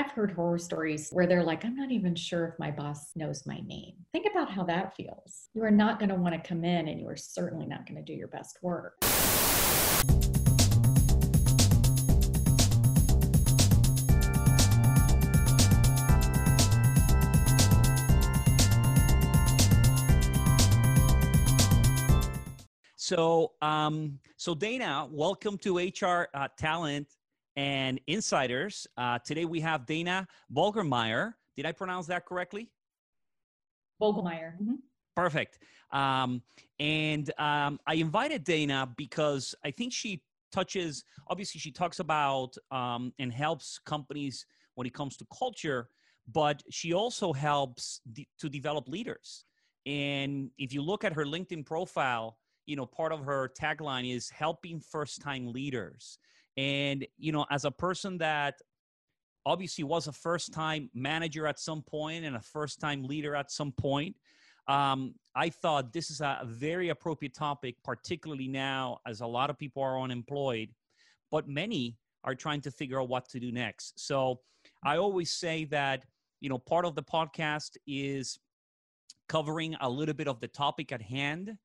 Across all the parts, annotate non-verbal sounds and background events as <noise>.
I've heard horror stories where they're like, I'm not even sure if my boss knows my name. Think about how that feels. You are not going to want to come in and you are certainly not going to do your best work. So, um, so Dana, welcome to HR uh, Talent and Insiders. Uh, today we have Dana Bolgermeyer. Did I pronounce that correctly? Vogelmeyer. Mm-hmm. Perfect. Um, and um, I invited Dana because I think she touches, obviously, she talks about um, and helps companies when it comes to culture, but she also helps de- to develop leaders. And if you look at her LinkedIn profile, you know part of her tagline is helping first time leaders and you know as a person that obviously was a first time manager at some point and a first time leader at some point um, i thought this is a very appropriate topic particularly now as a lot of people are unemployed but many are trying to figure out what to do next. So i always say that you know part of the podcast is covering a little bit of the topic at hand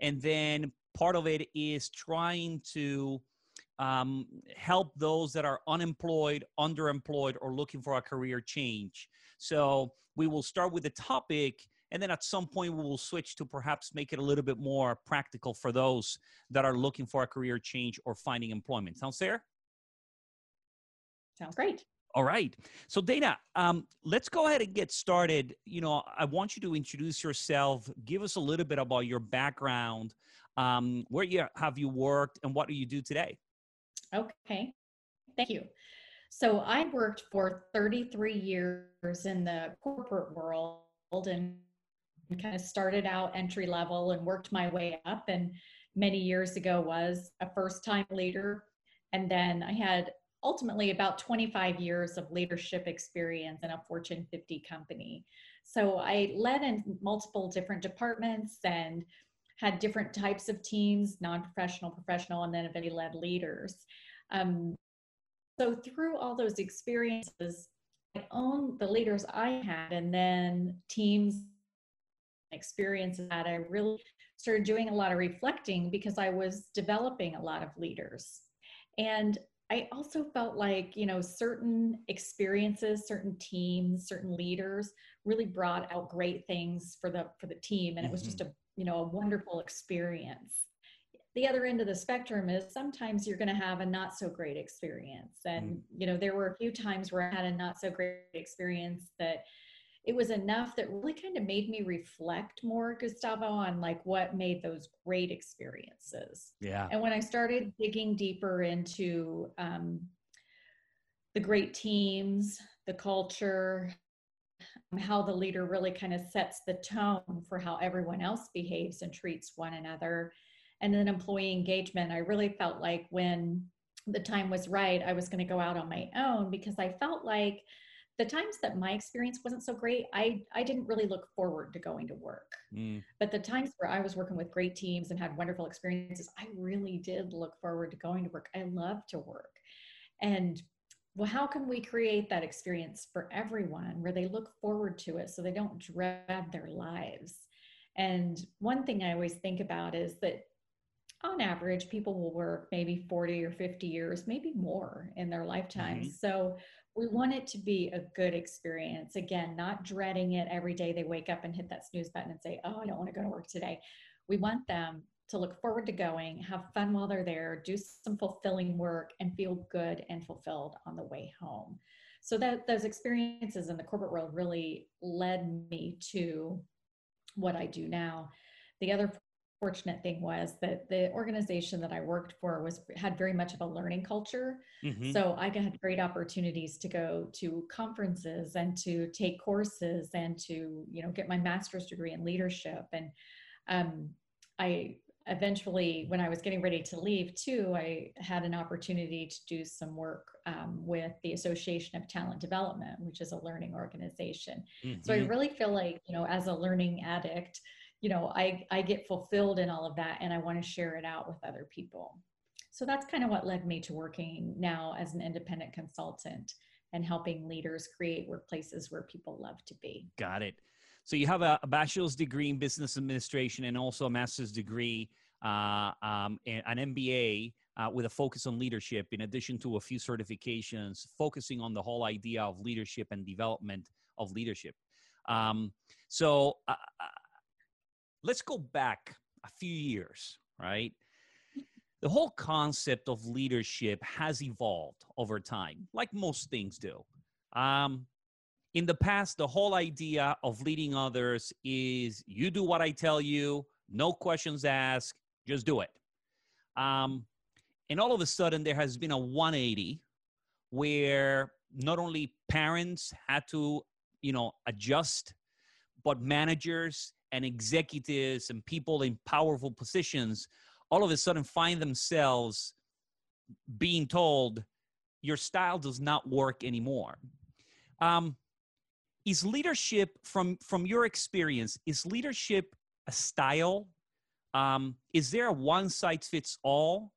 and then part of it is trying to um, help those that are unemployed, underemployed, or looking for a career change. So we will start with the topic, and then at some point we will switch to perhaps make it a little bit more practical for those that are looking for a career change or finding employment. Sounds fair? Sounds great. All right. So, Dana, um, let's go ahead and get started. You know, I want you to introduce yourself. Give us a little bit about your background. Um, where you have you worked, and what do you do today? Okay. Thank you. So, I worked for 33 years in the corporate world and kind of started out entry level and worked my way up. And many years ago was a first time leader. And then I had ultimately about 25 years of leadership experience in a Fortune 50 company. So I led in multiple different departments and had different types of teams, non-professional, professional, and then eventually led leaders. Um, so through all those experiences, I own the leaders I had and then teams experiences that I really started doing a lot of reflecting because I was developing a lot of leaders. And I also felt like, you know, certain experiences, certain teams, certain leaders really brought out great things for the for the team and it was just mm-hmm. a, you know, a wonderful experience. The other end of the spectrum is sometimes you're going to have a not so great experience. And, mm. you know, there were a few times where I had a not so great experience that it was enough that really kind of made me reflect more gustavo on like what made those great experiences yeah and when i started digging deeper into um, the great teams the culture how the leader really kind of sets the tone for how everyone else behaves and treats one another and then employee engagement i really felt like when the time was right i was going to go out on my own because i felt like the times that my experience wasn't so great, I, I didn't really look forward to going to work. Mm. But the times where I was working with great teams and had wonderful experiences, I really did look forward to going to work. I love to work. And well, how can we create that experience for everyone where they look forward to it so they don't dread their lives? And one thing I always think about is that on average, people will work maybe 40 or 50 years, maybe more in their lifetimes. Mm-hmm. So we want it to be a good experience. Again, not dreading it every day they wake up and hit that snooze button and say, Oh, I don't want to go to work today. We want them to look forward to going, have fun while they're there, do some fulfilling work, and feel good and fulfilled on the way home. So that those experiences in the corporate world really led me to what I do now. The other fortunate thing was that the organization that I worked for was had very much of a learning culture. Mm-hmm. So I had great opportunities to go to conferences and to take courses and to you know get my master's degree in leadership. And um, I eventually, when I was getting ready to leave too, I had an opportunity to do some work um, with the Association of Talent Development, which is a learning organization. Mm-hmm. So I mm-hmm. really feel like you know as a learning addict you know i i get fulfilled in all of that and i want to share it out with other people so that's kind of what led me to working now as an independent consultant and helping leaders create workplaces where people love to be. Got it. So you have a, a bachelor's degree in business administration and also a master's degree, uh, um, an MBA uh, with a focus on leadership, in addition to a few certifications focusing on the whole idea of leadership and development of leadership. Um, so uh, uh let's go back a few years, right? The whole concept of leadership has evolved over time, like most things do. Um, in the past, the whole idea of leading others is you do what I tell you, no questions asked, just do it. Um, and all of a sudden, there has been a 180 where not only parents had to, you know, adjust, but managers and executives and people in powerful positions all of a sudden find themselves being told your style does not work anymore. Um, is leadership from from your experience is leadership a style? Um, is there a one size fits all?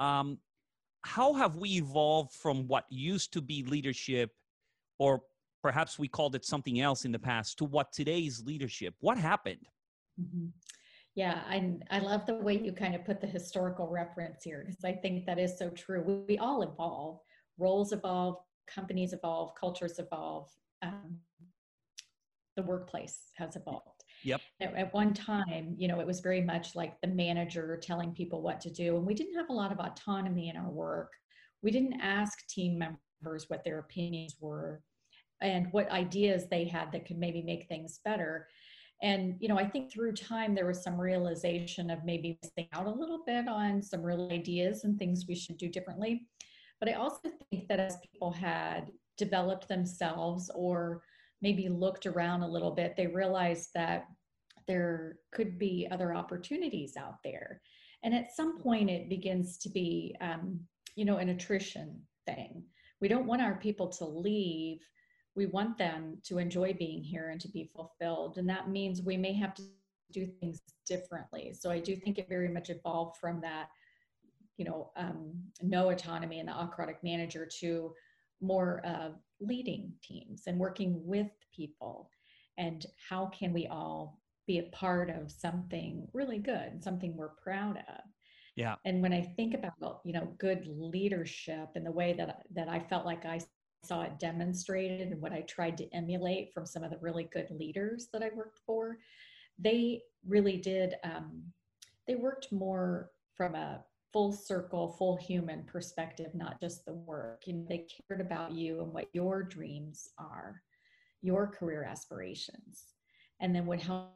Um, how have we evolved from what used to be leadership or perhaps we called it something else in the past to what today's leadership? What happened? Mm-hmm. yeah I, I love the way you kind of put the historical reference here because i think that is so true. We, we all evolve. Roles evolve companies evolve cultures evolve um, the workplace has evolved. Yep. At, at, one time, you know, it was very much like the manager telling people what to do, and we didn't have a lot of autonomy in our work. We didn't ask team members what their opinions were and what ideas they had that could maybe make things better. And, you know, I think through time there was some realization of maybe missing out a little bit on some real ideas and things we should do differently. But I also think that as people had developed themselves or maybe looked around a little bit, they realized that there could be other opportunities out there. And at some point, it begins to be, um, you know, an attrition thing. We don't want our people to leave. We want them to enjoy being here and to be fulfilled. And that means we may have to do things differently. So I do think it very much evolved from that, you know, um, no autonomy in the autocratic manager to more uh, leading teams and working with people. And how can we all be a part of something really good something we're proud of? Yeah. And when i think about you know good leadership and the way that that i felt like i saw it demonstrated and what i tried to emulate from some of the really good leaders that i worked for they really did um, they worked more from a full circle, full human perspective, not just the work. You know, they cared about you and what your dreams are, your career aspirations, and then would help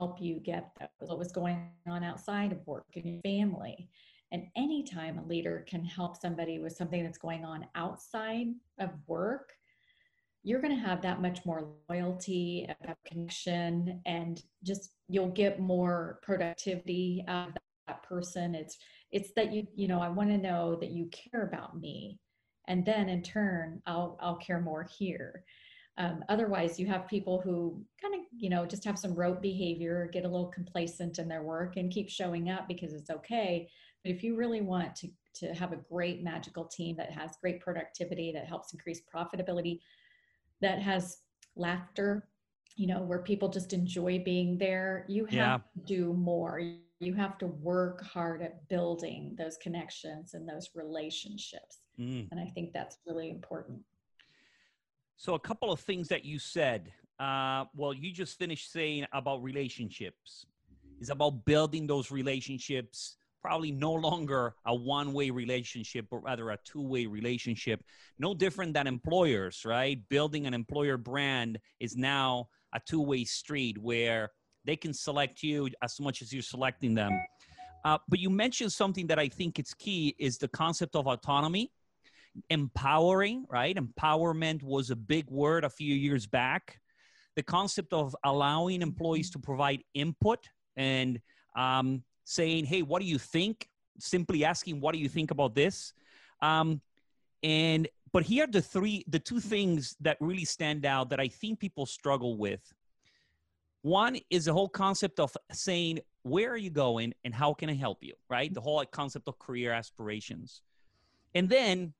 help you get those, what was going on outside of work and your family. And anytime a leader can help somebody with something that's going on outside of work, you're going to have that much more loyalty, connection, and just you'll get more productivity out of person. It's it's that you you know i want to know that you care about me and then in turn i'll i'll care more here um, otherwise you have people who kind of you know just have some rote behavior get a little complacent in their work and keep showing up because it's okay but if you really want to to have a great magical team that has great productivity that helps increase profitability that has laughter you know where people just enjoy being there you have yeah. to do more you have to work hard at building those connections and those relationships. Mm. and i think that's really important. So a couple of things that you said uh, well you just finished saying about relationships. Is about building those relationships probably no longer a one-way relationship but rather a two-way relationship. No different than employers right? Building an employer brand is now a two-way street where they can select you as much as you're selecting them. Uh, but you mentioned something that I think it's key is the concept of autonomy, empowering, right? Empowerment was a big word a few years back. The concept of allowing employees to provide input and um, saying, hey, what do you think? Simply asking, what do you think about this? Um, and but here are the three the two things that really stand out that i think people struggle with one is the whole concept of saying where are you going and how can i help you right the whole concept of career aspirations and then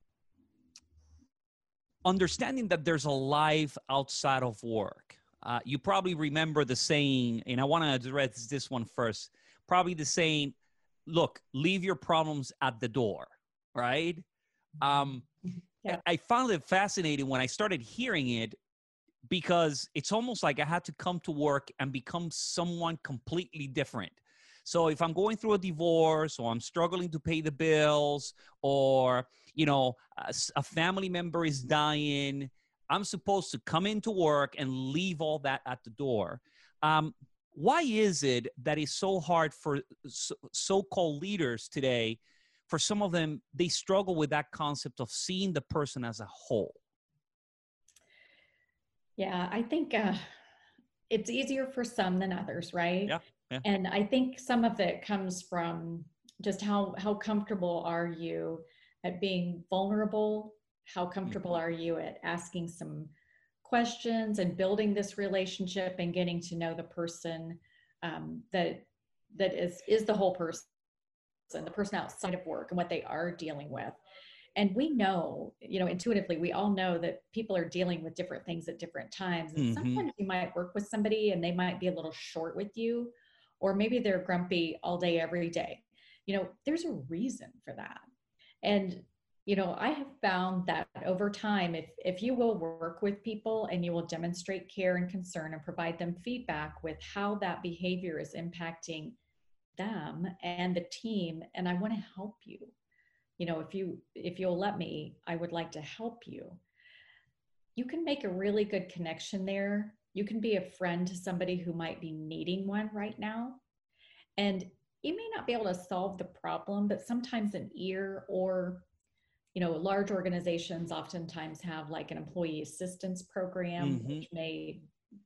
understanding that there's a life outside of work. Uh, you probably remember the saying, and I want to address this one first. Probably the saying, "Look, leave your problems at the door." Right? Um, <laughs> yeah. I found it fascinating when I started hearing it because it's almost like I had to come to work and become someone completely different. So if I'm going through a divorce or I'm struggling to pay the bills or, you know, a, a family member is dying, I'm supposed to come into work and leave all that at the door. Um, why is it that it's so hard for so called leaders today? For some of them, they struggle with that concept of seeing the person as a whole. Yeah, I think uh, it's easier for some than others, right? Yeah. Yeah. And I think some of it comes from just how how comfortable are you at being vulnerable? How comfortable mm-hmm. are you at asking some questions and building this relationship and getting to know the person um, that that is is the whole person, the person outside of work and what they are dealing with and we know you know intuitively we all know that people are dealing with different things at different times. And mm-hmm. sometimes you might work with somebody and they might be a little short with you or maybe they're grumpy all day every day. You know there's a reason for that. And you know i have found that over time if if you will work with people and you will demonstrate care and concern and provide them feedback with how that behavior is impacting them and the team and i want to help you you know if you if you'll let me i would like to help you you can make a really good connection there you can be a friend to somebody who might be needing one right now. And you may not be able to solve the problem, but sometimes an ear or you know, large organizations oftentimes have like an employee assistance program, mm-hmm. which may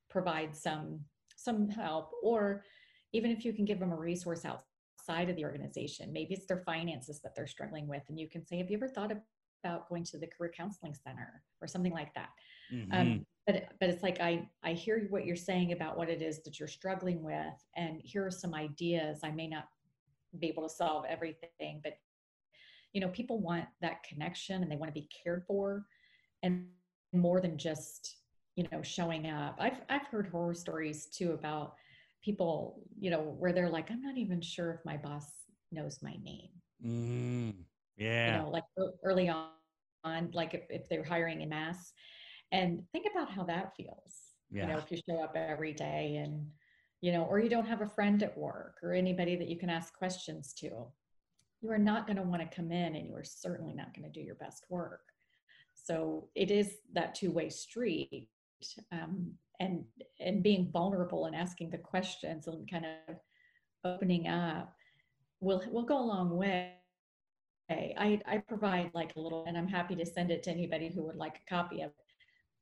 provide some some help, or even if you can give them a resource outside of the organization, maybe it's their finances that they're struggling with, and you can say, "Have you ever thought about going to the career counseling center or something like that?" Mm-hmm. Um, but but it's like I I hear what you're saying about what it is that you're struggling with, and here are some ideas. I may not be able to solve everything, but you know, people want that connection and they want to be cared for, and more than just you know showing up. I've I've heard horror stories too about people you know where they're like, I'm not even sure if my boss knows my name. Mm, yeah. You know, like early on, like if, if they're hiring in mass and think about how that feels yeah. you know if you show up every day and you know or you don't have a friend at work or anybody that you can ask questions to you are not going to want to come in and you are certainly not going to do your best work so it is that two-way street um, and and being vulnerable and asking the questions and kind of opening up will will go a long way I, I provide like a little and i'm happy to send it to anybody who would like a copy of it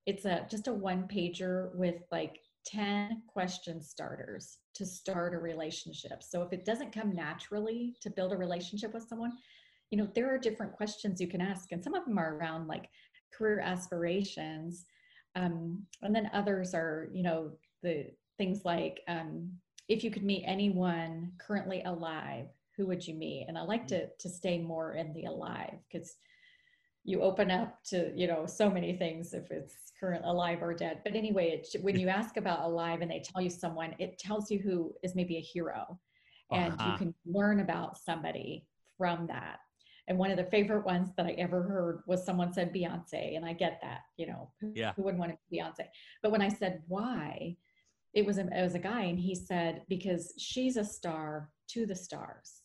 it's a just a one pager with like 10 question starters to start a relationship. So if it doesn't come naturally to build a relationship with someone, you know, there are different questions you can ask, and some of them are around like career aspirations. Um, and then others are, you know, the things like um, if you could meet anyone currently alive, who would you meet? And I like to to stay more in the alive because you open up to you know so many things if it's current alive or dead but anyway it, when you ask about alive and they tell you someone it tells you who is maybe a hero and uh-huh. you can learn about somebody from that and one of the favorite ones that i ever heard was someone said beyonce and i get that you know yeah who wouldn't want to be beyonce but when i said why it was a, it was a guy and he said because she's a star to the stars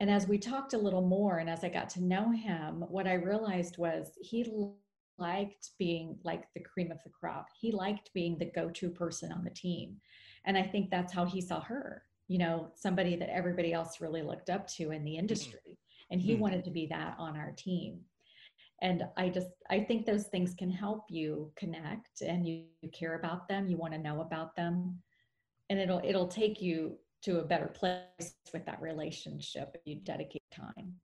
and as we talked a little more, and as I got to know him, what I realized was he liked being like the cream of the crop. He liked being the go to person on the team. And I think that's how he saw her, you know, somebody that everybody else really looked up to in the mm-hmm. And he mm-hmm. wanted to be that on our team. And I just, I think those things can help you connect and you, you care about them, you want to know about them. And it'll, it'll take you to a better place with that relationship if you dedicate time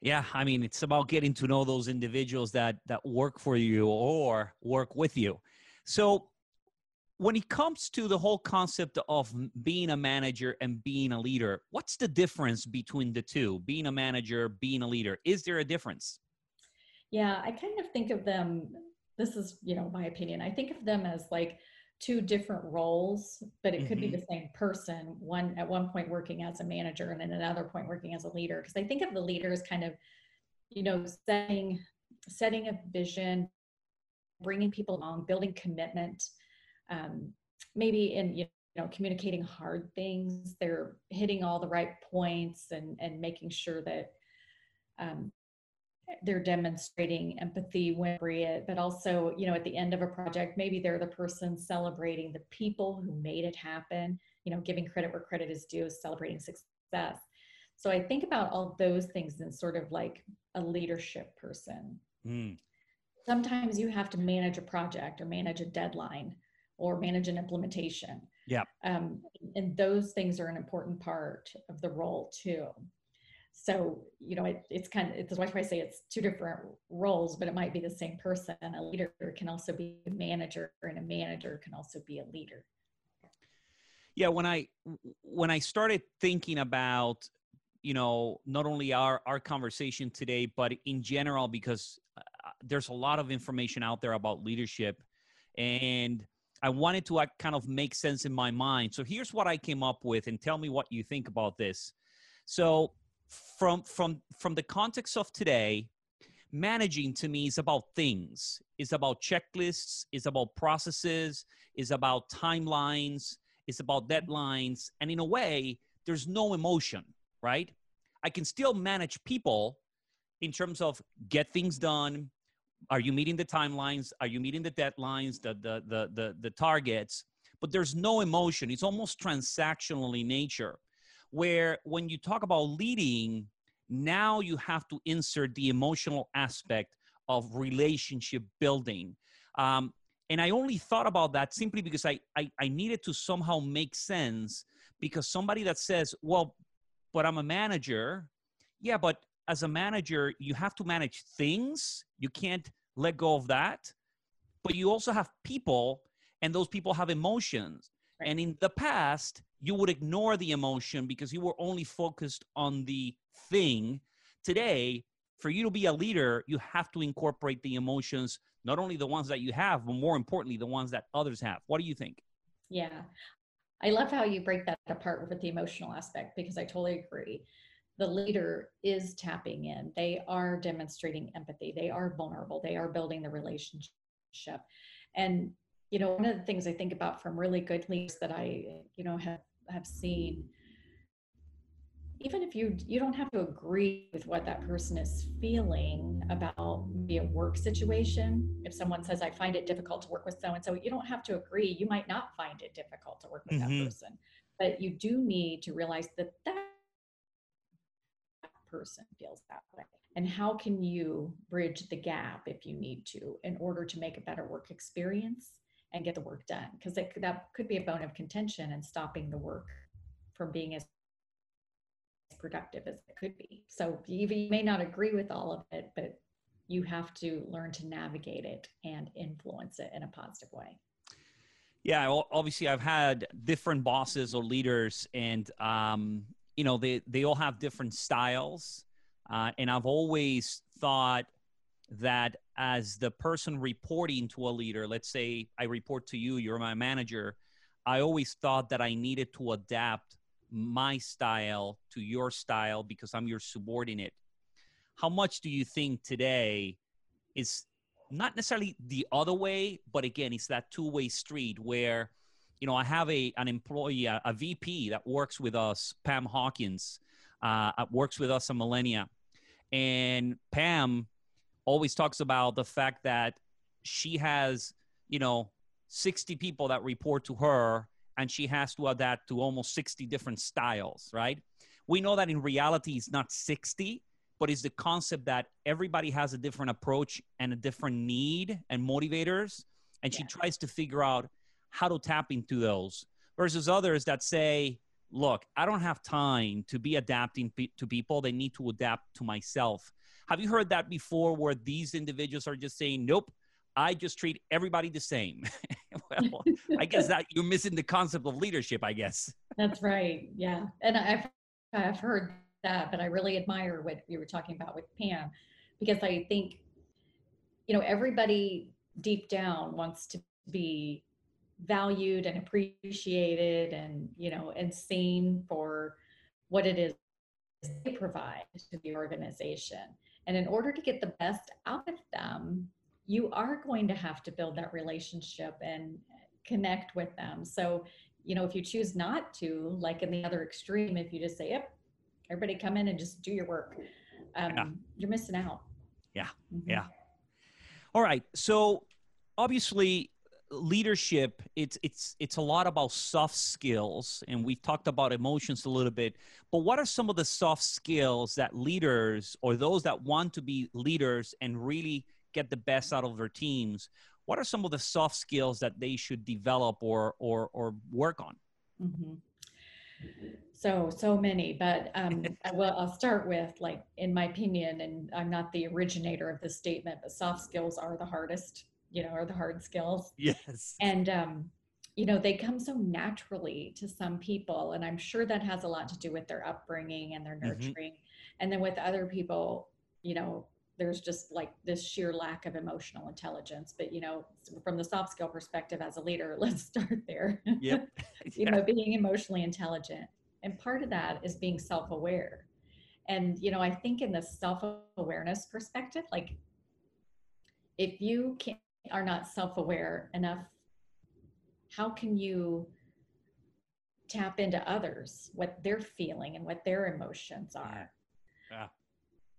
yeah i mean it's about getting to know those individuals that that work for you or work with you so when it comes to the whole concept of being a manager and being a leader what's the difference between the two being a manager being a leader is there a difference Yeah, I kind of think of them, this is, you know, my opinion. I think of them as like two different roles, but it could mm-hmm. be the same person, one at one point working as a manager and at another point working as a leader. Because I think of the leader as kind of, you know, setting setting a vision, bringing people along, building commitment, um, maybe in you know communicating hard things. They're hitting all the right points and and making sure that um, they're demonstrating empathy when it, but also, you know, at the end of a project, maybe they're the person celebrating the people who made it happen, you know, giving credit where credit is due, celebrating success. So I think about all those things in sort of like a leadership person. Mm. Sometimes you have to manage a project or manage a deadline or manage an implementation. Yeah. Um, and those things are an important part of the role too so you know it, it's kind of it's why I say it's two different roles but it might be the same person a leader can also be a manager and a manager can also be a leader yeah when i when i started thinking about you know not only our our conversation today but in general because uh, there's a lot of information out there about leadership and i wanted to kind of make sense in my mind. So here's what i came up with and tell me what you think about this. So from from from the context of today managing to me is about things. Is about checklists is about processes is about timelines is about deadlines and in a way there's no emotion right? I can still manage people in terms of get things done are you meeting the timelines are you meeting the deadlines the the the the, the targets but there's no emotion it's almost transactional in nature where when you talk about leading, now you have to insert the emotional aspect of relationship building. Um, and I only thought about that simply because I, I, I needed to somehow make sense because somebody that says, well, but I'm a manager. Yeah, but as a manager, you have to manage things. You can't let go of that. But you also have people, and those people have emotions. Right. And in the past, you would ignore the emotion because you were only focused on the thing. Today, for you to be a leader, you have to incorporate the emotions, not only the ones that you have, but more importantly, the ones that others have. What do you think? Yeah. I love how you break that apart with the emotional aspect because I totally agree. The leader is tapping in, they are demonstrating empathy, they are vulnerable, they are building the relationship. And you know, one of the things I think about from really good leaders that I, you know, have have seen even if you you don't have to agree with what that person is feeling about the work situation. If someone says i find it difficult to work with so and so you don't have to agree. You might not find it difficult to work with mm-hmm. that person. But you do need to realize that that person feels that way and how can you bridge the gap if you need to in order to make a better work experience and get the work done because that could be a bone of contention and stopping the work from being as productive as it could be. So you, may not agree with all of it, but you have to learn to navigate it and influence it in a positive way. Yeah, obviously, I've had different bosses or leaders, and um, you know they they all have different styles, uh, and I've always thought that as the person reporting to a leader, let's say I report to you, you're my manager, I always thought that I needed to adapt my style to your style because I'm your subordinate. How much do you think today is not necessarily the other way, but again, it's that two way street where, you know, I have a an employee, a, a VP that works with us, Pam Hawkins, uh, works with us at Millennia, and Pam always talks about the fact that she has, you know, 60 people that report to her and she has to adapt to almost 60 different styles, right? We know that in reality it's not 60, but it's the concept that everybody has a different approach and a different need and motivators. And yeah. she tries to figure out how to tap into those versus others that say, look, I don't have time to be adapting to people. They need to adapt to myself. Have you heard that before where these individuals are just saying, nope, I just treat everybody the same? <laughs> well, I guess that you're missing the concept of leadership, I guess. That's right. Yeah. And I've, I've heard that, but I really admire what you were talking about with Pam because I think you know, everybody deep down wants to be valued and appreciated and, you know, and seen for what it is they provide to the organization. And in order to get the best out of them, you are going to have to build that relationship and connect with them. So, you know, if you choose not to, like in the other extreme, if you just say, yep, everybody come in and just do your work, um, yeah. you're missing out. Yeah. Mm-hmm. Yeah. All right. So obviously leadership it's it's it's a lot about soft skills and we've talked about emotions a little bit but what are some of the soft skills that leaders or those that want to be leaders and really get the best out of their teams what are some of the soft skills that they should develop or or or work on mm-hmm. so so many but um well i'll start with like in my opinion and i'm not the originator of this statement but soft skills are the hardest you know are the hard skills. Yes. And um you know they come so naturally to some people and i'm sure that has a lot to do with their upbringing and their mm-hmm. nurturing. Mm-hmm. and then with other people you know there's just like this sheer lack of emotional intelligence. But you know from the soft skill perspective as a leader <laughs> let's start there. Yep. <laughs> <laughs> you know being emotionally intelligent. And part of that is being self-aware. And you know i think in the self-awareness perspective like if you can are not self-aware enough how can you tap into others what they're feeling and what their emotions are? Yeah.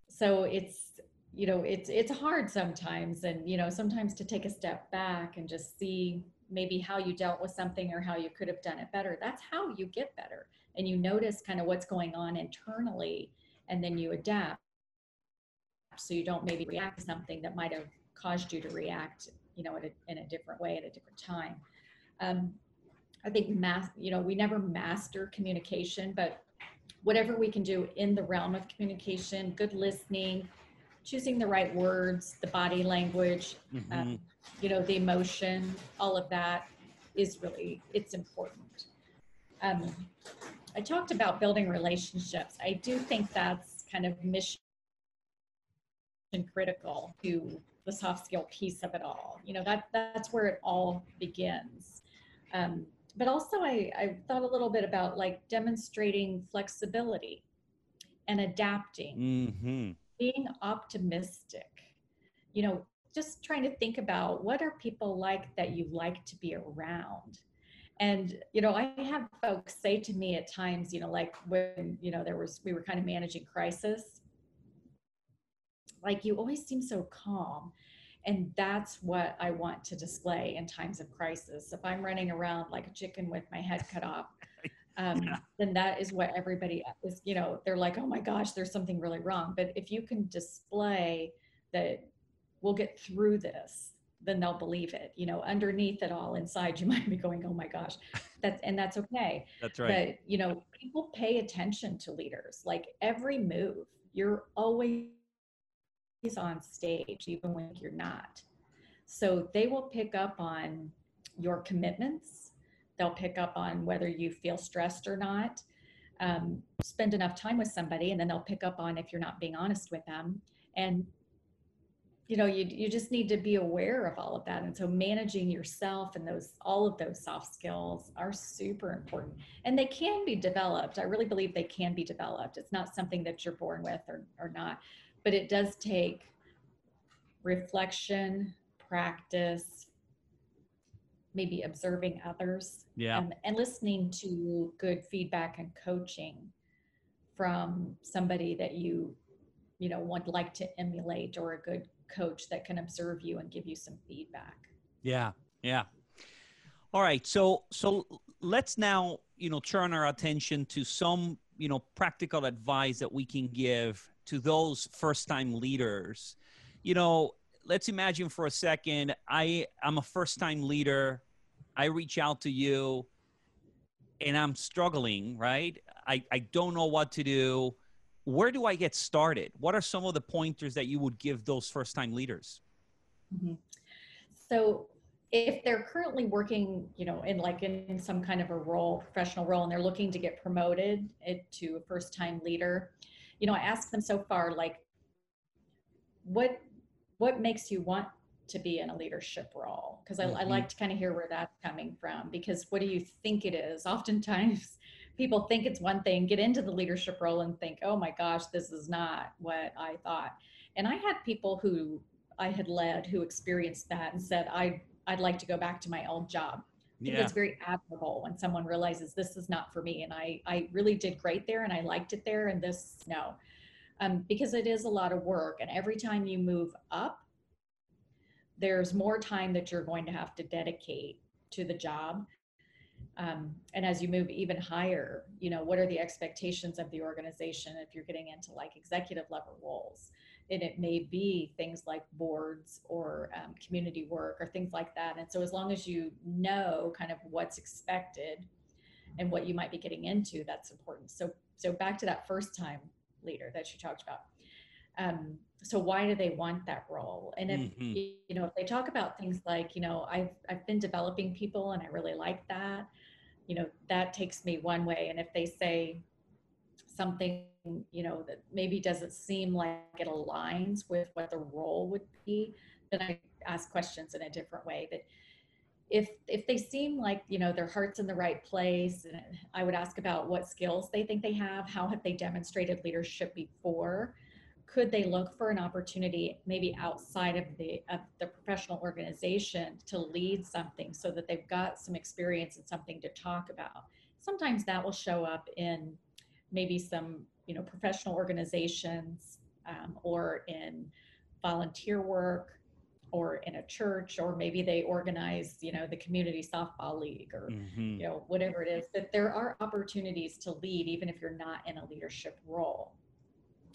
so it's you know it's it's hard sometimes and you know sometimes to take a step back and just see maybe how you dealt with something or how you could have done it better. That's how you get better. And you notice kind of what's going on internally and then you adapt so you don't maybe react to something that might have caused you to react you know in a, in a different way at a different time um, i think math you know we never master communication but whatever we can do in the realm of communication good listening choosing the right words, the body language, mm-hmm. um, you know, the emotion, all of that is really it's important. Um, I talked about building relationships. I do think that's kind of mission critical to the soft skill piece of it all. You know, that that's where it all begins. Um, but also, I, I thought a little bit about like demonstrating flexibility and adapting. Mm-hmm being optimistic you know just trying to think about what are people like that you like to be around and you know i have folks say to me at times you know like when you know there was we were kind of managing crisis like you always seem so calm and that's what i want to display in times of crisis if i'm running around like a chicken with my head cut off <laughs> um, yeah. then that is what everybody is, you know, they're like, oh my gosh, there's something really wrong. But if you can display that we'll get through this, then they'll believe it. You know, underneath it all, inside, you <laughs> might be going, oh my gosh, that's, and that's okay. That's right. But, you know, people pay attention to leaders, like every move, you're always on stage, even when you're not. So they will pick up on your commitments they'll pick up on whether you feel stressed or not. Um, spend enough time with somebody, and then they'll pick up on if you're not being honest with them. And you know, you you just need to be aware of all of that. And so managing yourself and those all of those soft skills are super important. And they can be developed. I really believe they can be developed. It's not something that you're born with or, or not, but it does take reflection, practice, maybe observing others yeah. and, and listening to good feedback and coaching from somebody that you you know would like to emulate or a good coach that can observe you and give you some feedback yeah yeah all right so so let's now you know turn our attention to some you know practical advice that we can give to those first time leaders you know let's imagine for a second I I'm a first time leader. I reach out to you and I'm struggling, right? I, I don't know what to do. Where do I get started? What are some of the pointers that you would give those first time leaders? Mm-hmm. So if they're currently working, you know, in like in some kind of a role, professional role, and they're looking to get promoted to a first time leader, you know, I ask them so far, like, what what makes you want to be in a leadership role? Because I, Mhm. I like to kind of hear where that's coming from because what do you think it is? <laughs> Oftentimes people think it's one thing get into the leadership role and think oh my gosh this is not what i thought. And i had people who i had led who experienced that and said i i'd like to go back to my old job think Yeah. it's very admirable when someone realizes this is not for me and I, I really did great there and I liked it there and this no. Um, because it is a lot of work and every time you move up, there's more time that you're going to have to dedicate to the job. Um, and as you move even higher, you know, what are the expectations of the organization if you're getting into like executive level roles? And it may be things like boards or um, community work or things like that. And so, as long as you know kind of what's expected and what you might be getting into, that's important. So, so back to that first time leader that you talked about. Um, so, why do they want that role? And if Mhm. you know, if they talk about things like, you know, I've I've been developing people and I really like that, you know, that takes me one way. And if they say something you know that maybe doesn't seem like it aligns with what the role would be then i ask questions in a different way. But if if they seem like you know their heart's in the right place and i would ask about what skills they think they have how have they demonstrated leadership before? Could they look for an opportunity maybe outside of the of the professional organization to lead something so that they've got some experience and something to talk about? Sometimes that will show up in maybe some you know professional organizations um, or in volunteer work or in a church or maybe they organize you know the community softball league or Mhm. you know whatever it is that there are opportunities to lead even if you're not in a leadership role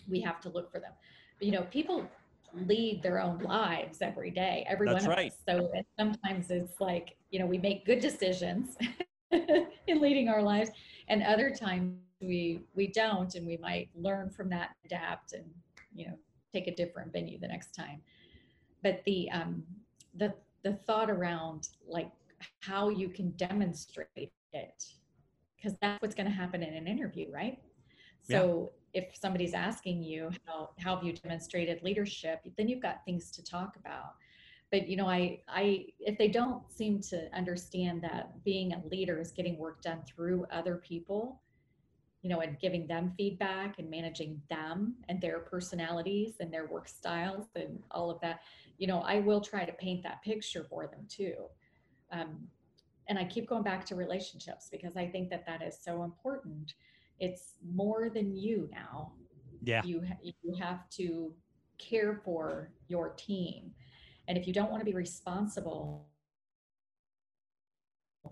we have to look for them you know people lead their own lives every day every That's right. so sometimes it's like you know we make good decisions <laughs> <laughs> in leading our lives. And other times we we don't and we might learn from that adapt and you know take a different venue the next time. But the um the the thought around like how you can demonstrate it because that's what's going to happen in an interview right? So if somebody's asking you how how have you demonstrated leadership then you've got things to talk about but you know i i if they don't seem to understand that being a leader is getting work done through other people you know and giving them feedback and managing them and their personalities and their work styles and all of that you know i will try to paint that picture for them too. Um, and i keep going back to relationships because i think that that is so important. It's more than you now. Yeah. you you have to care for your team and if you don't want to be responsible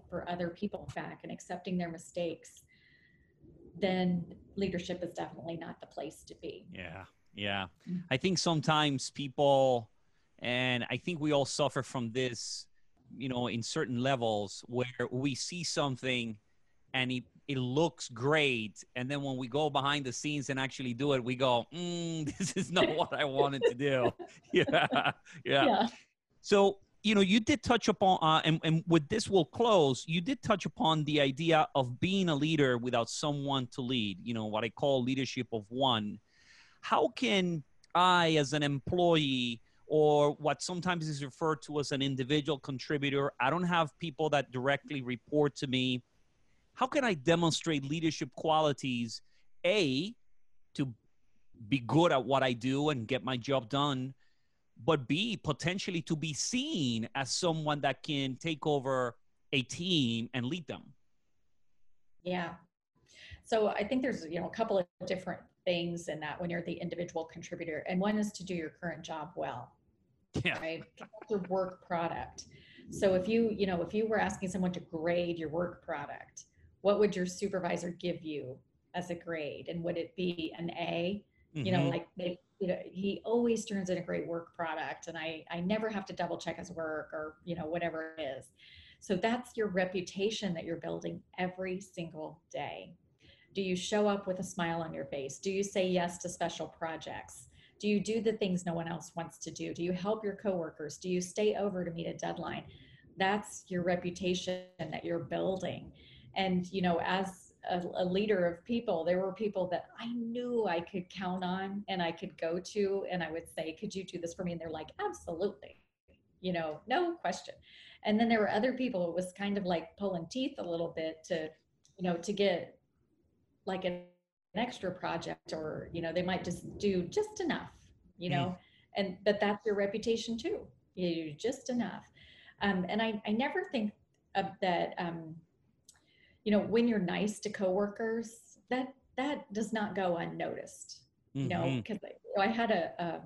for other people back and accepting their mistakes then leadership is definitely not the place to be Yeah. Yeah. Mm. I think sometimes people, and I think we all suffer from this, you know, in certain levels where we see something and it, it looks great. And then when we go behind the scenes and actually do it, we go, mm, <laughs> this is not what I wanted to do. <laughs> Yeah. Yeah. yeah So, you know, you did touch upon, uh, and, and with this we'll close, you did touch upon the idea of being a leader without someone to lead, you know, what I call leadership of one. How can I, as an employee, or what sometimes is referred to as an individual contributor, I don't have people that directly report to me. How can I demonstrate leadership qualities, A, to be good at what I do and get my job done? but B, potentially to be seen as someone that can take over a team and lead them. Yeah. So I think there's, you know, a couple of different things in that when you're the individual contributor. And one is to do your current job well, Yeah. right? Your work product. So if you, you know, if you were asking someone to grade your work product, what would your supervisor give you as a grade? And would it be an A? You know, Mhm. like they, you know, he always turns in a great work product and I, I never have to double check his work or, you know, whatever it is. So that's your reputation that you're building every single day. Do you show up with a smile on your face? Do you say yes to special projects? Do you do the things no one else wants to do? Do you help your coworkers? Do you stay over to meet a deadline? That's your reputation that you're building. And, you know, as a, a leader of people, there were people that I knew I could count on and I could go to, and I would say, Could you do this for me? And they're like, Absolutely. you know, no question. And then there were other people, it was kind of like pulling teeth a little bit to, you know, to get like an, an extra project or, you know, they might just do just enough, you know, mm. and, but that's your reputation too. You just enough. Um, and I, I never think of that, um, you know, when you're nice to coworkers, that, that does not go unnoticed, mm-hmm. you know, because I, I had a, a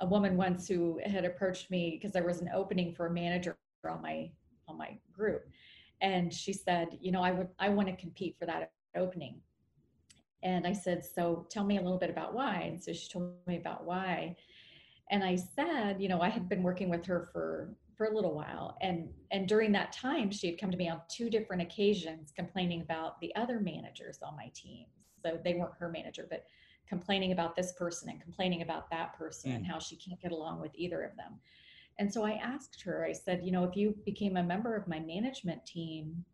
a woman once who had approached me because there was an opening for a manager on my on my group. And she said you know i would i want to compete for that opening. And i said so tell me a little bit about why. And so she told me about why. And i said you know i had been working with her for for a little while and and during that time she had come to me on two different occasions complaining about the other managers on my team so they weren't her manager but complaining about this person and complaining about that person mm. and how she can't get along with either of them. And so I asked her, I said, you know, if you became a member of my management team,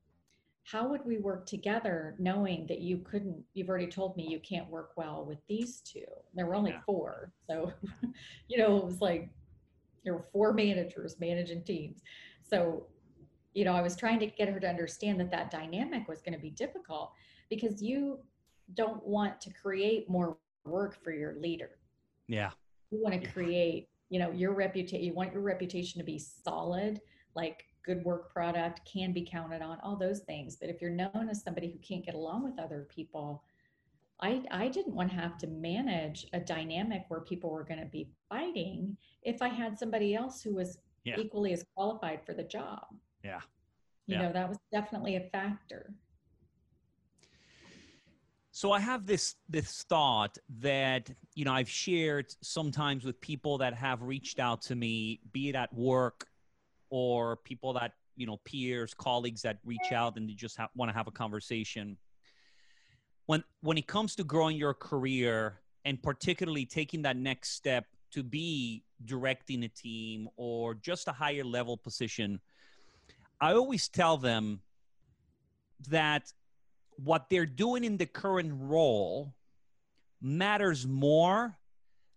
how would we work together knowing that you couldn't, you've already told me you can't work well with these two? There were only yeah. four. So, <laughs> you know, it was like there were four managers managing teams. So, you know, I was trying to get her to understand that that dynamic was going to be difficult because you don't want to create more work for your leader. Yeah. You want to create, you know, your reputation, you want your reputation to be solid, like good work product, can be counted on, all those things. But if you're known as somebody who can't get along with other people, I, I didn't want to have to manage a dynamic where people were going to be fighting if I had somebody else who was yeah. equally as qualified for the job. Yeah. You yeah. know, that was definitely a factor. So I have this this thought that you know I've shared sometimes with people that have reached out to me, be it at work or people that you know peers, colleagues that reach out and they just ha- want to have a conversation. When when it comes to growing your career and particularly taking that next step to be directing a team or just a higher level position, I always tell them that what they're doing in the current role matters more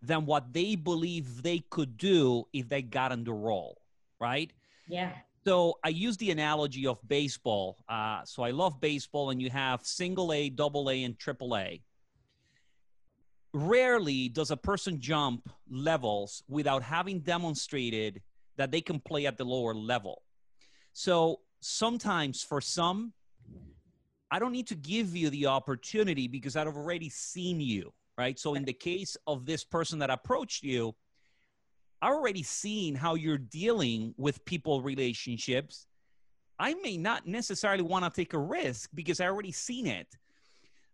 than what they believe they could do if they got in the role, right? Yeah. So I use the analogy of baseball. Uh, so I love baseball, and you have single A, double A, and triple A. Rarely does a person jump levels without having demonstrated that they can play at the lower level. So sometimes for some, I don't need to give you the opportunity because I've already seen you, right? So in the case of this person that approached you, I already seen how you're dealing with people relationships. I may not necessarily want to take a risk because I already seen it.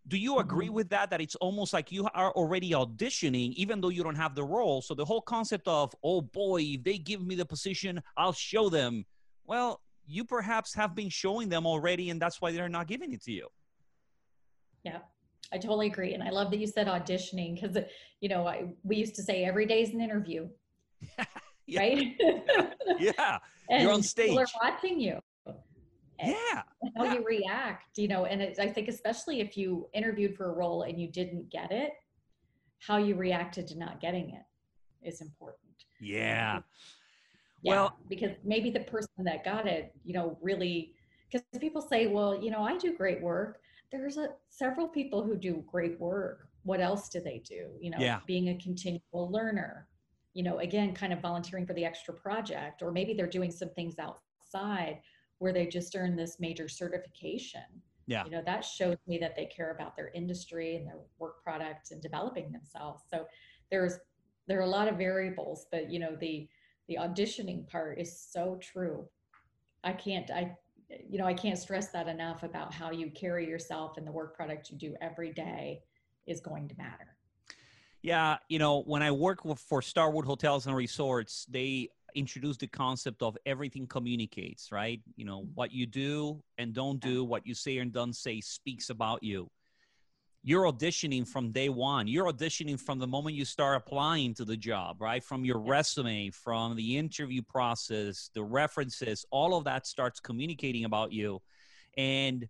Do you agree mm-hmm. with that? That it's almost like you are already auditioning, even though you don't have the role. So the whole concept of, oh boy, if they give me the position, I'll show them. Well, you perhaps have been showing them already and that's why they're not giving it to you yeah i totally agree and i love that you said auditioning because you know I, we used to say every day is an interview <laughs> yeah. right <laughs> yeah, <laughs> you're on stage people are watching you yeah how yeah. you react you know and it, i think especially if you interviewed for a role and you didn't get it how you reacted to not getting it is important yeah yeah, well, because maybe the person that got it, you know, really, because people say, well, you know, I do great work. There's a, several people who do great work. What else do they do? You know, yeah. being a continual learner, you know, again, kind of volunteering for the extra project, or maybe they're doing some things outside where they just earn this major certification. Yeah. You know, that shows me that they care about their industry and their work product and developing themselves. So there's, there are a lot of variables, but you know, the, the auditioning part is so true. I can't, I, you know, I can't stress that enough about how you carry yourself and the work product you do every day is going to matter. Yeah, you know, when I work for Starwood Hotels and Resorts, they introduced the concept of everything communicates, right? You know, mm-hmm. what you do and don't do, what you say and don't say speaks about you you're auditioning from day one. You're auditioning from the moment you start applying to the job, right? From your resume, from the interview process, the references, all of that starts communicating about you. And,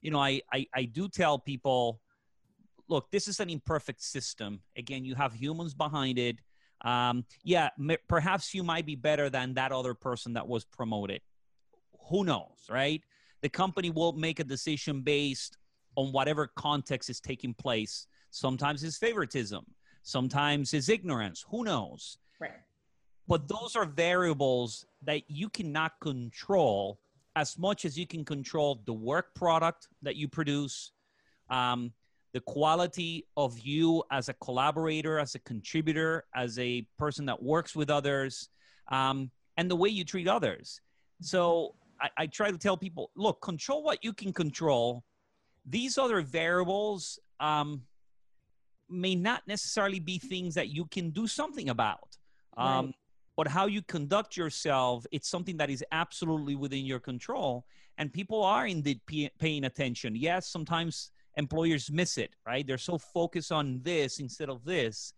you know, I, I, I do tell people, look, this is an imperfect system. Again, you have humans behind it. um, yeah, m- perhaps you might be better than that other person that was promoted. Who knows, right? The company will make a decision based on whatever context is taking place. Sometimes it's favoritism, sometimes it's ignorance. Who knows? Right. But those are variables that you cannot control as much as you can control the work product that you produce, um, the quality of you as a collaborator, as a contributor, as a person that works with others, um, and the way you treat others. So I, I try to tell people look, control what you can control. These other variables um, may not necessarily be things that you can do something about. Um, right. But how you conduct yourself, it's something that is absolutely within your control. And people are indeed paying attention. Yes, sometimes employers miss it, right? They're so focused on this instead of this.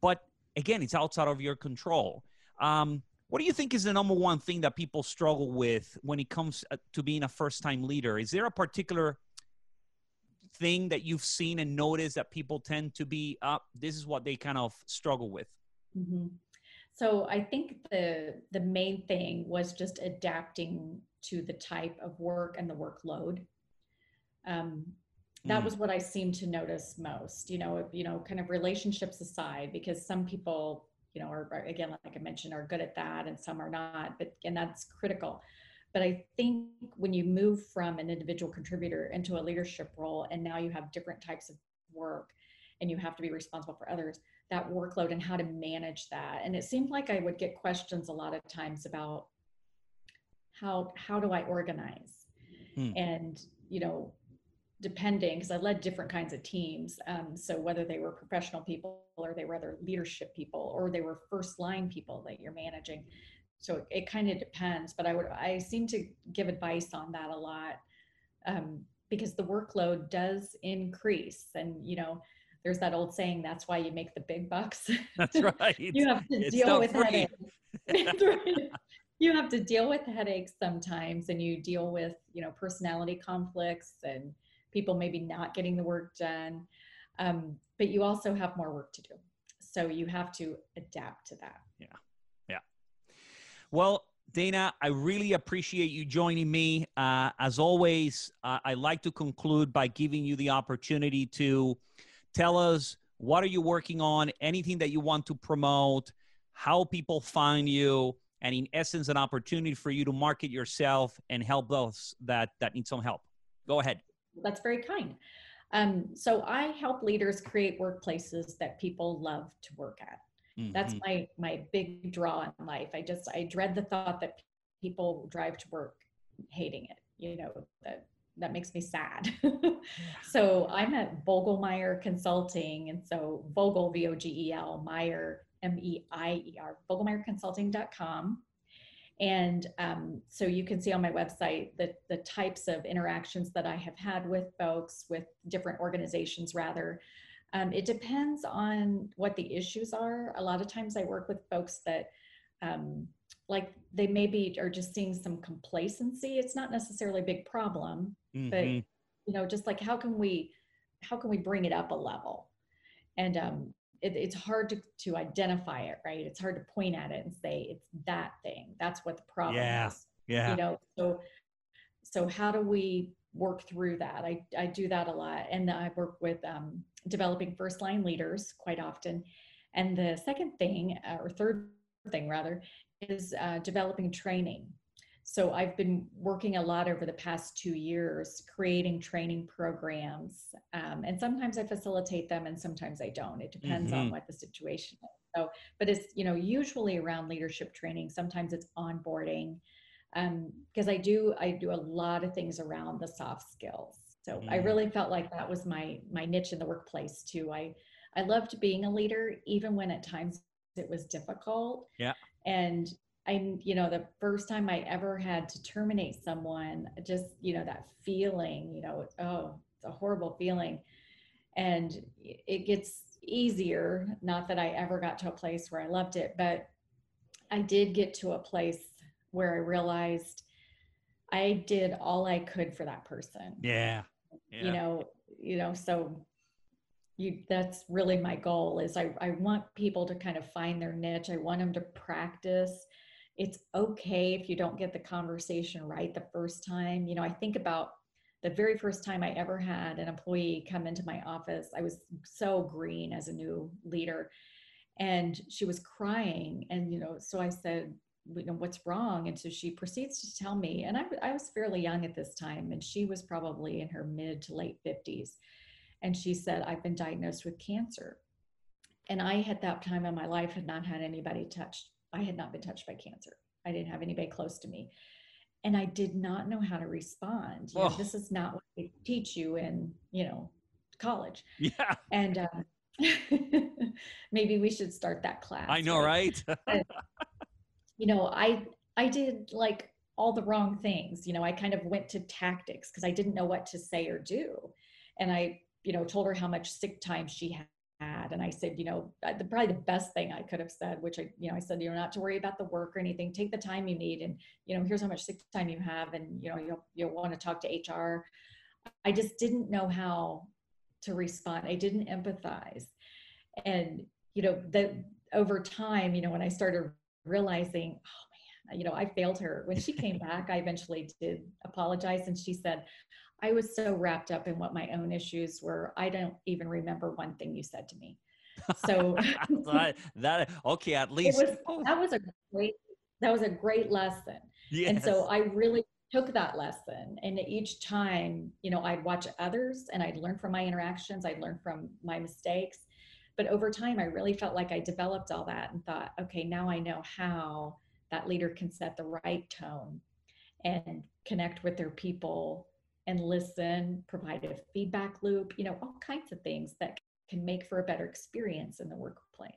But again, it's outside of your control. Um, what do you think is the number one thing that people struggle with when it comes uh, to being a first time leader? Is there a particular thing that you've seen and noticed that people tend to be up? Uh, this is what they kind of struggle with. Mm-hmm. So I think the the main thing was just adapting to the type of work and the workload. Um, that mm. was what I seemed to notice most. You know, you know, kind of relationships aside, because some people, you know, are, are again, like I mentioned, are good at that, and some are not. But and that's critical. But I think when you move from an individual contributor into a leadership role, and now you have different types of work, and you have to be responsible for others, that workload and how to manage that. And it seemed like I would get questions a lot of times about how how do I organize, hmm. and you know depending because I led different kinds of teams. Um, so whether they were professional people or they were other leadership people or they were first line people that you're managing. So it, it kind of depends, but I would I seem to give advice on that a lot um, because the workload does increase, and you know there's that old saying that's why you make the big bucks. <laughs> That's <laughs> right. you have to it's deal with free. headaches. <laughs> you have to deal with headaches sometimes and you deal with you know personality conflicts and people maybe not getting the work done. Um, but you also have more work to do. So you have to adapt to that. Yeah. Yeah. Well, Dana, I really appreciate you joining me. Uh, as always, uh, I like to conclude by giving you the opportunity to tell us what are you working on, anything that you want to promote, how people find you, and in essence, an opportunity for you to market yourself and help those that that need some help. Go ahead. That's very kind. Um, so I help leaders create workplaces that people love to work at. Mm-hmm. That's my my big draw in life. I just I dread the thought that people drive to work hating it. You know that that makes me sad. <laughs> so I'm at Vogelmeier Consulting, and so Vogel V O G E L Meyer M E I E R VogelmeierConsulting.com. And um, so you can see on my website the, the types of interactions that I have had with folks, with different organizations, rather. Um, it depends on what the issues are. A lot of times I work with folks that, um, like, they maybe are just seeing some complacency. It's not necessarily a big problem, mm-hmm. but, you know, just like how can we, how can we bring it up a level? And um, it, it's hard to, to identify it, right? It's hard to point at it and say it's that thing. That's what the problem yeah. is. Yeah. You know, so so how do we work through that? I, I do that a lot. And I work with um, developing first line leaders quite often. And the second thing, uh, or third thing rather, is uh, developing training. So I've been working a lot over the past two years, creating training programs, um, and sometimes I facilitate them, and sometimes I don't. It depends mm-hmm. on what the situation is. So, but it's you know usually around leadership training. Sometimes it's onboarding, because um, I do I do a lot of things around the soft skills. So mm-hmm. I really felt like that was my my niche in the workplace too. I I loved being a leader, even when at times it was difficult. Yeah. And I, you know, the first time I ever had to terminate someone, just, you know, that feeling, you know, oh, it's a horrible feeling. And it gets easier. Not that I ever got to a place where I loved it, but I did get to a place where I realized I did all I could for that person. Yeah. yeah. You know, you know, so you that's really my goal is I, I want people to kind of find their niche i want them to practice it's okay if you don't get the conversation right the first time you know i think about the very first time i ever had an employee come into my office i was so green as a new leader and she was crying and you know so i said you know what's wrong and so she proceeds to tell me and I, I was fairly young at this time and she was probably in her mid to late 50s and she said, I've been diagnosed with cancer. And I, at that time in my life, had not had anybody touched. I had not been touched by cancer. I didn't have anybody close to me. And I did not know how to respond. You know, oh. this is not what they teach you in, you know, college. Yeah. And uh, <laughs> maybe we should start that class. I know, right? <laughs> right? you know, I I did like all the wrong things. You know, I kind of went to tactics because I didn't know what to say or do. And I you know, told her how much sick time she And I said, you know, the, probably the best thing I could have said, which I, you know, I said, you know, not to worry about the work or anything. Take the time you need, and you know, here's how much sick time you have, and you know, you'll you'll want to talk to HR. I just didn't know how to respond. I didn't empathize, and you know, that over time, you know, when I started realizing, oh man, you know, I failed her. When she came <laughs> back, I eventually did apologize, and she said, I was so wrapped up in what my own issues were. I don't even remember one thing you said to me. So <laughs> that, that, okay, at least was, <laughs> oh. that was a great that was a great lesson. Yes. And so I really took that lesson and each time, you know, I'd watch others and I'd learn from my interactions, I'd learn from my mistakes. But over time I really felt like I developed all that and thought, okay, now I know how that leader can set the right tone and connect with their people and listen, provide a feedback loop, you know, all kinds of things that can make for a better experience in the workplace.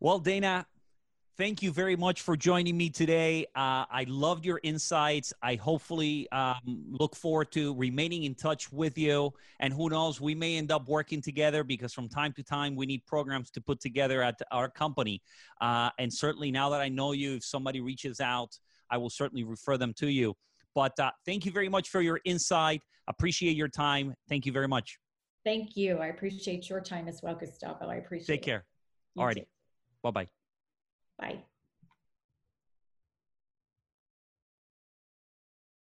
Well, Dana, thank you very much for joining me today. Uh, I loved your insights. I hopefully um, look forward to remaining in touch with you. And who knows, we may end up working together because from time to time we need programs to put together at our company. Uh, and certainly now that I know you, if somebody reaches out, I will certainly refer them to you. But uh, thank you very much for your insight. Appreciate your time. Thank you very much. Thank you. I appreciate your time as well, Gustavo. I appreciate it. Take care. All righty. Bye-bye. Bye.